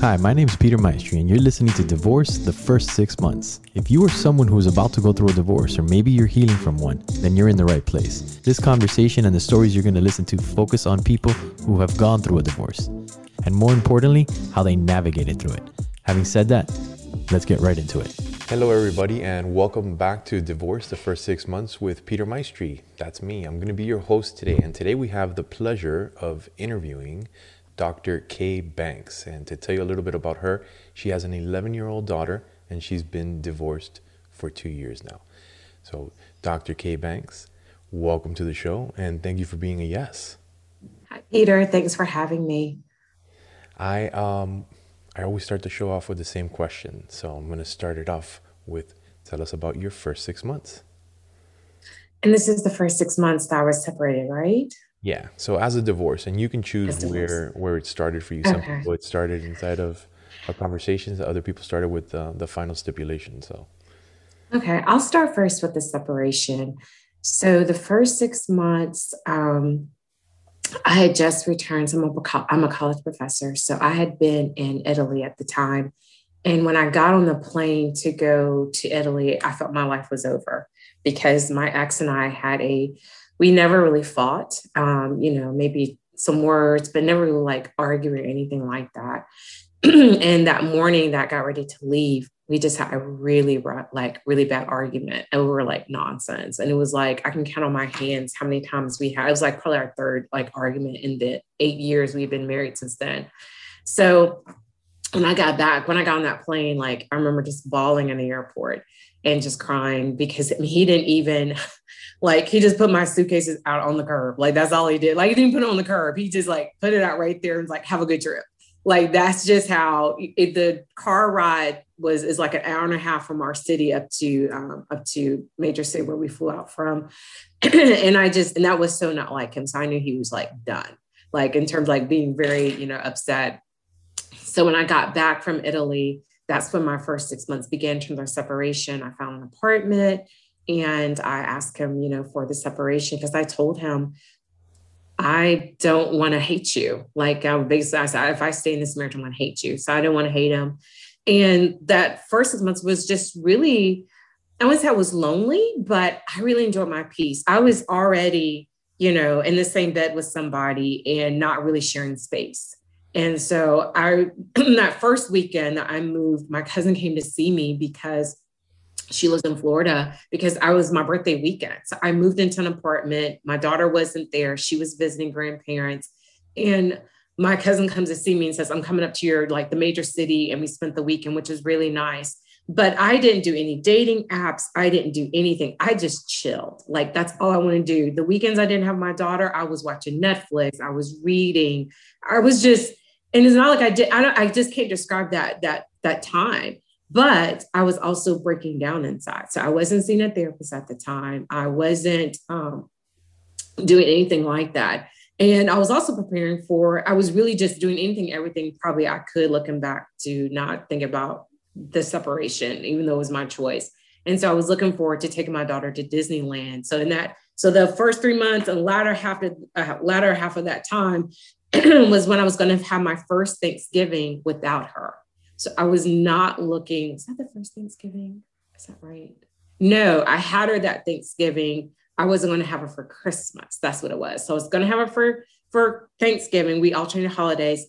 Hi, my name is Peter Maestri, and you're listening to Divorce the First Six Months. If you are someone who is about to go through a divorce, or maybe you're healing from one, then you're in the right place. This conversation and the stories you're going to listen to focus on people who have gone through a divorce, and more importantly, how they navigated through it. Having said that, let's get right into it. Hello, everybody, and welcome back to Divorce the First Six Months with Peter Maestri. That's me. I'm going to be your host today, and today we have the pleasure of interviewing Dr. Kay Banks. And to tell you a little bit about her, she has an 11 year old daughter and she's been divorced for two years now. So, Dr. Kay Banks, welcome to the show and thank you for being a yes. Hi, Peter. Thanks for having me. I, um, I always start the show off with the same question. So, I'm going to start it off with tell us about your first six months. And this is the first six months that I was separated, right? Yeah. So as a divorce, and you can choose where where it started for you. Some okay. people it started inside of a conversations. Other people started with the, the final stipulation. So. Okay, I'll start first with the separation. So the first six months, um, I had just returned. So I'm a, I'm a college professor, so I had been in Italy at the time. And when I got on the plane to go to Italy, I felt my life was over because my ex and I had a we never really fought, um, you know, maybe some words, but never really like arguing or anything like that. and that morning that got ready to leave, we just had a really like really bad argument over like nonsense. And it was like I can count on my hands how many times we had. It was like probably our third like argument in the eight years we've been married since then. So when I got back, when I got on that plane, like I remember just bawling in the airport and just crying because he didn't even like he just put my suitcases out on the curb. Like that's all he did. Like he didn't put it on the curb. He just like put it out right there and was like, have a good trip. Like that's just how it, the car ride was is like an hour and a half from our city up to um, up to major city where we flew out from. and I just and that was so not like him. So I knew he was like done. Like in terms like being very, you know, upset. So when I got back from Italy, that's when my first six months began in terms of separation. I found an apartment and I asked him, you know, for the separation because I told him, I don't want to hate you. Like I basically I said, if I stay in this marriage, I'm going to hate you. So I don't want to hate him. And that first six months was just really, I wouldn't say I was lonely, but I really enjoyed my peace. I was already, you know, in the same bed with somebody and not really sharing space. And so I that first weekend I moved, my cousin came to see me because she lives in Florida because I was my birthday weekend. So I moved into an apartment. My daughter wasn't there. She was visiting grandparents. And my cousin comes to see me and says, I'm coming up to your like the major city. And we spent the weekend, which is really nice. But I didn't do any dating apps. I didn't do anything. I just chilled. Like that's all I want to do. The weekends I didn't have my daughter, I was watching Netflix. I was reading. I was just and it's not like I did. I don't. I just can't describe that that that time. But I was also breaking down inside. So I wasn't seeing a therapist at the time. I wasn't um, doing anything like that. And I was also preparing for. I was really just doing anything, everything probably I could, looking back to not think about the separation, even though it was my choice. And so I was looking forward to taking my daughter to Disneyland. So in that, so the first three months and latter half of uh, latter half of that time, was when I was going to have my first Thanksgiving without her. So I was not looking. Is that the first Thanksgiving? Is that right? No, I had her that Thanksgiving. I wasn't going to have her for Christmas. That's what it was. So I was going to have her for for Thanksgiving. We alternated holidays.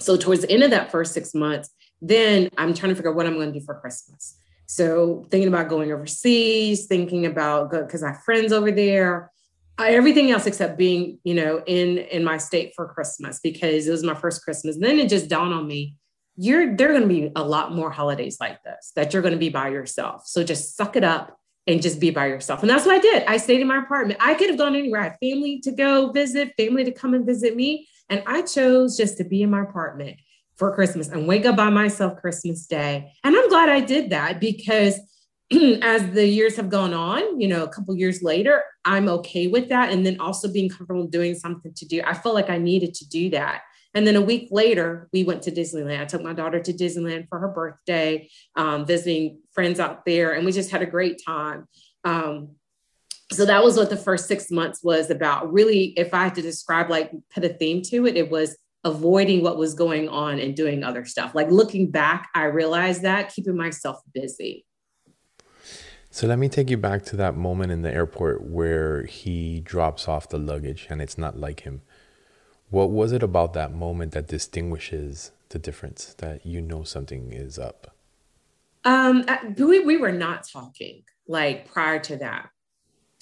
So towards the end of that first six months, then I'm trying to figure out what I'm going to do for Christmas. So thinking about going overseas, thinking about because I have friends over there, everything else except being, you know, in in my state for Christmas because it was my first Christmas. And then it just dawned on me, you're there are going to be a lot more holidays like this that you're going to be by yourself. So just suck it up and just be by yourself. And that's what I did. I stayed in my apartment. I could have gone anywhere. I had family to go visit, family to come and visit me. And I chose just to be in my apartment for Christmas and wake up by myself Christmas Day. And I'm glad I did that because as the years have gone on, you know, a couple years later, I'm okay with that. And then also being comfortable doing something to do. I felt like I needed to do that. And then a week later, we went to Disneyland. I took my daughter to Disneyland for her birthday, um, visiting friends out there, and we just had a great time. Um, so that was what the first six months was about. Really, if I had to describe, like, put a theme to it, it was avoiding what was going on and doing other stuff. Like looking back, I realized that keeping myself busy. So let me take you back to that moment in the airport where he drops off the luggage and it's not like him. What was it about that moment that distinguishes the difference that you know something is up? Um, we, we were not talking like prior to that.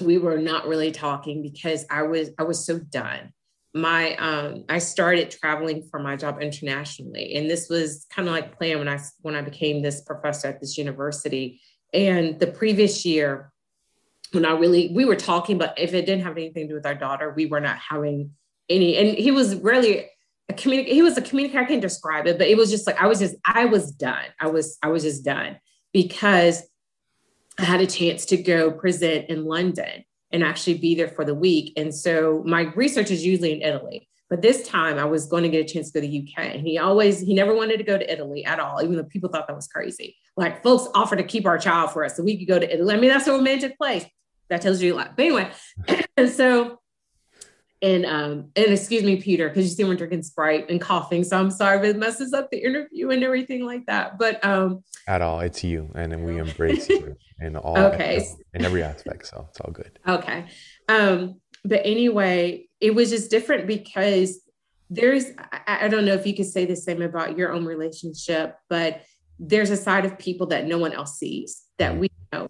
We were not really talking because I was I was so done my um, I started traveling for my job internationally, and this was kind of like planned when I when I became this professor at this university. And the previous year, when I really we were talking, but if it didn't have anything to do with our daughter, we were not having any. And he was really a communic. He was a communicator. I can't describe it, but it was just like I was just I was done. I was I was just done because I had a chance to go present in London and actually be there for the week. And so my research is usually in Italy. But this time I was going to get a chance to go to the UK. And he always, he never wanted to go to Italy at all, even though people thought that was crazy. Like folks offered to keep our child for us so we could go to Italy. I mean, that's a romantic place. That tells you a lot. But anyway, and so and um and excuse me peter because you see we're drinking sprite and coughing so i'm sorry if it messes up the interview and everything like that but um at all it's you and then we embrace you in all okay. in every aspect so it's all good. Okay. Um but anyway it was just different because there's I, I don't know if you could say the same about your own relationship but there's a side of people that no one else sees that mm. we know.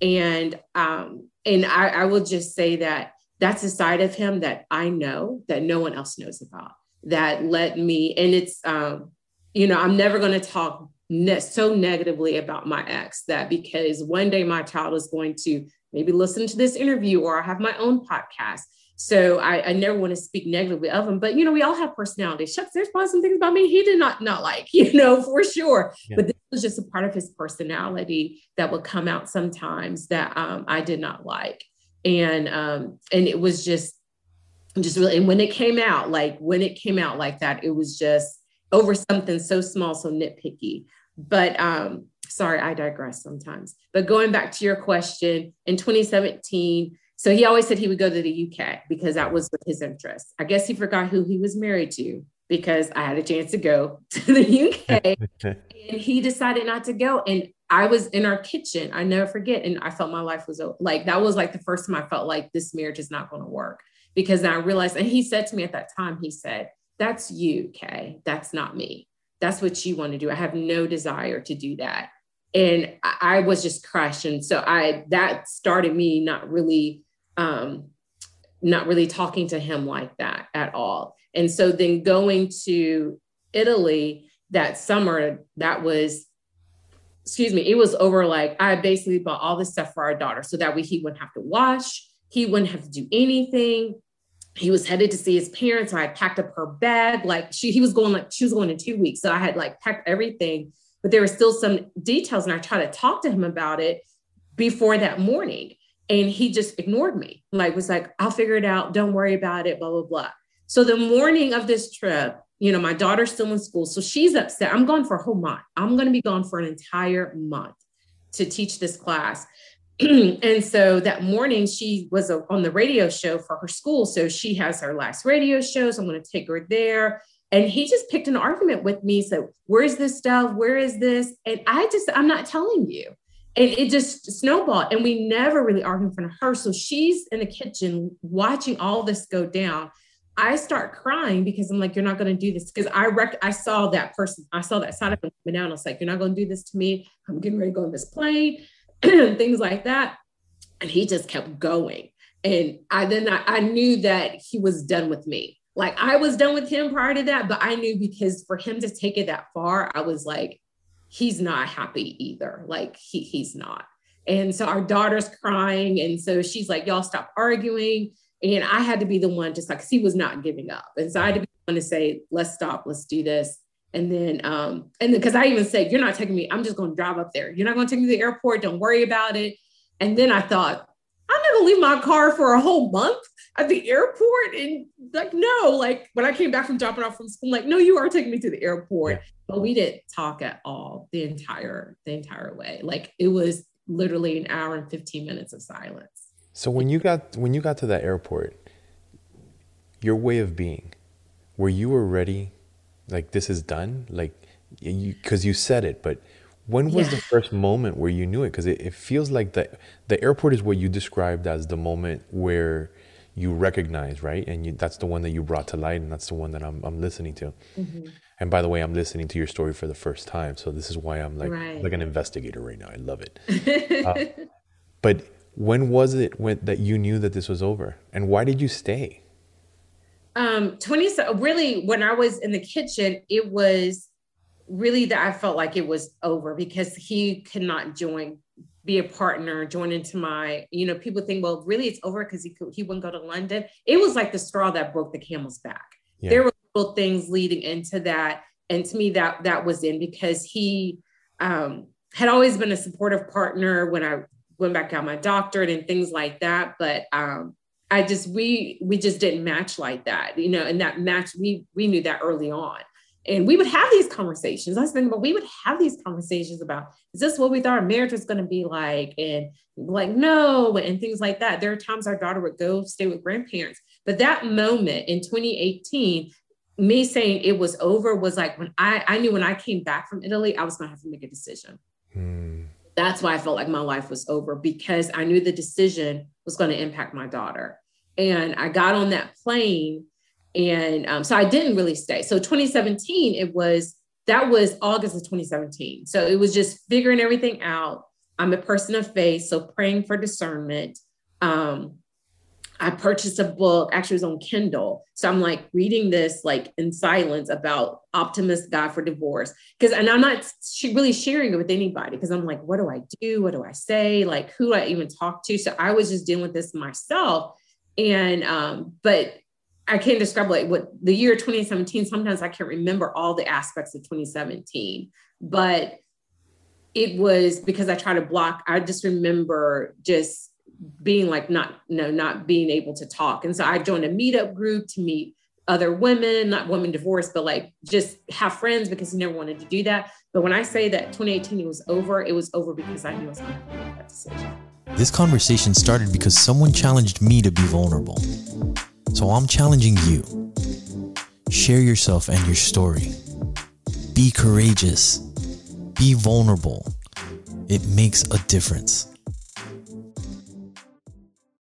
And um and I, I will just say that that's a side of him that I know that no one else knows about that let me, and it's, um, you know, I'm never going to talk ne- so negatively about my ex that because one day my child is going to maybe listen to this interview or I have my own podcast. So I, I never want to speak negatively of him, but you know, we all have personalities. Shucks, there's probably some things about me he did not not like, you know, for sure. Yeah. But this was just a part of his personality that would come out sometimes that um, I did not like and um and it was just just really and when it came out like when it came out like that it was just over something so small so nitpicky. But um sorry i digress sometimes. But going back to your question in 2017 so he always said he would go to the uk because that was his interest. I guess he forgot who he was married to because i had a chance to go to the uk and he decided not to go and I was in our kitchen. I never forget. And I felt my life was like, that was like the first time I felt like this marriage is not going to work because I realized, and he said to me at that time, he said, That's you, Kay. That's not me. That's what you want to do. I have no desire to do that. And I, was just crushed. And so I, that started me not really, um, not really talking to him like that at all. And so then going to Italy that summer, that was excuse me, it was over like I basically bought all this stuff for our daughter so that way he wouldn't have to wash, he wouldn't have to do anything. He was headed to see his parents. So I packed up her bag. Like she, he was going like she was going in two weeks. So I had like packed everything, but there were still some details. And I tried to talk to him about it before that morning. And he just ignored me. Like was like, I'll figure it out. Don't worry about it, blah, blah, blah. So the morning of this trip, you know, my daughter's still in school. So she's upset. I'm gone for a whole month. I'm going to be gone for an entire month to teach this class. and so that morning, she was on the radio show for her school. So she has her last radio show. So I'm going to take her there. And he just picked an argument with me. So, where's this stuff? Where is this? And I just, I'm not telling you. And it just snowballed. And we never really argued in front of her. So she's in the kitchen watching all this go down. I start crying because I'm like, you're not going to do this. Because I rec- I saw that person, I saw that side of him coming down. I was like, you're not going to do this to me. I'm getting ready to go on this plane, things like that. And he just kept going. And I then I, I knew that he was done with me. Like I was done with him prior to that, but I knew because for him to take it that far, I was like, he's not happy either. Like he he's not. And so our daughter's crying. And so she's like, y'all stop arguing. And I had to be the one just like, he was not giving up. And so I had to be the one to say, let's stop, let's do this. And then, um, and then, cause I even said, you're not taking me, I'm just going to drive up there. You're not going to take me to the airport. Don't worry about it. And then I thought, I'm not gonna leave my car for a whole month at the airport. And like, no, like when I came back from dropping off from school, like, no, you are taking me to the airport. Yeah. But we didn't talk at all the entire, the entire way. Like it was literally an hour and 15 minutes of silence. So when you got when you got to that airport, your way of being, where you were ready, like this is done, like you because you said it, but when was Yeah. the first moment where you knew it? Because it, it feels like the the airport is what you described as the moment where you recognize, right? And you, that's the one that you brought to light, and that's the one that I'm I'm listening to. Mhm. And by the way, I'm listening to your story for the first time, so this is why I'm like Right. like an investigator right now. I love it. But when was it when that you knew that this was over, and why did you stay? um 20 so really when i was in the kitchen it was really that i felt like it was over because he could not join be a partner join into my you know people think well really it's over because he could, he wouldn't go to london it was like the straw that broke the camel's back Yeah. there were little things leading into that and to me that that was in because he um had always been a supportive partner when i went back got my doctorate and things like that but um I just we we just didn't match like that, you know, and that match we we knew that early on. And we would have these conversations. I was thinking, but we would have these conversations about is this what we thought our marriage was going to be like? And like, no, and things like that. There are times our daughter would go stay with grandparents. But that moment in 2018, me saying it was over was like when I I knew when I came back from Italy, I was gonna have to make a decision Hmm. that's why I felt like my life was over because I knew the decision was going to impact my daughter. And I got on that plane. And um, so I didn't really stay. So 2017, it was, that was August of 2017. So it was just figuring everything out. I'm a person of faith. So praying for discernment. Um, I purchased a book, actually it was on Kindle. So I'm like reading this like in silence about optimist God for divorce. Because and I'm not really sharing it with anybody because I'm like, what do I do? What do I say? Like who do I even talk to? So I was just dealing with this myself. And um, but I can't describe like what the year 2017, sometimes I can't remember all the aspects of 2017, but it was because I try to block, I just remember just being like not no not being able to talk. And so i joined a meetup group to meet other women not women divorced but like just have friends because he never wanted to do that. But when i say that 2018 it was over it was over because i knew i was going to make that decision. This conversation started because someone challenged me to be vulnerable. So I'm challenging you. Share yourself and your story. Be courageous. Be vulnerable. It makes a difference.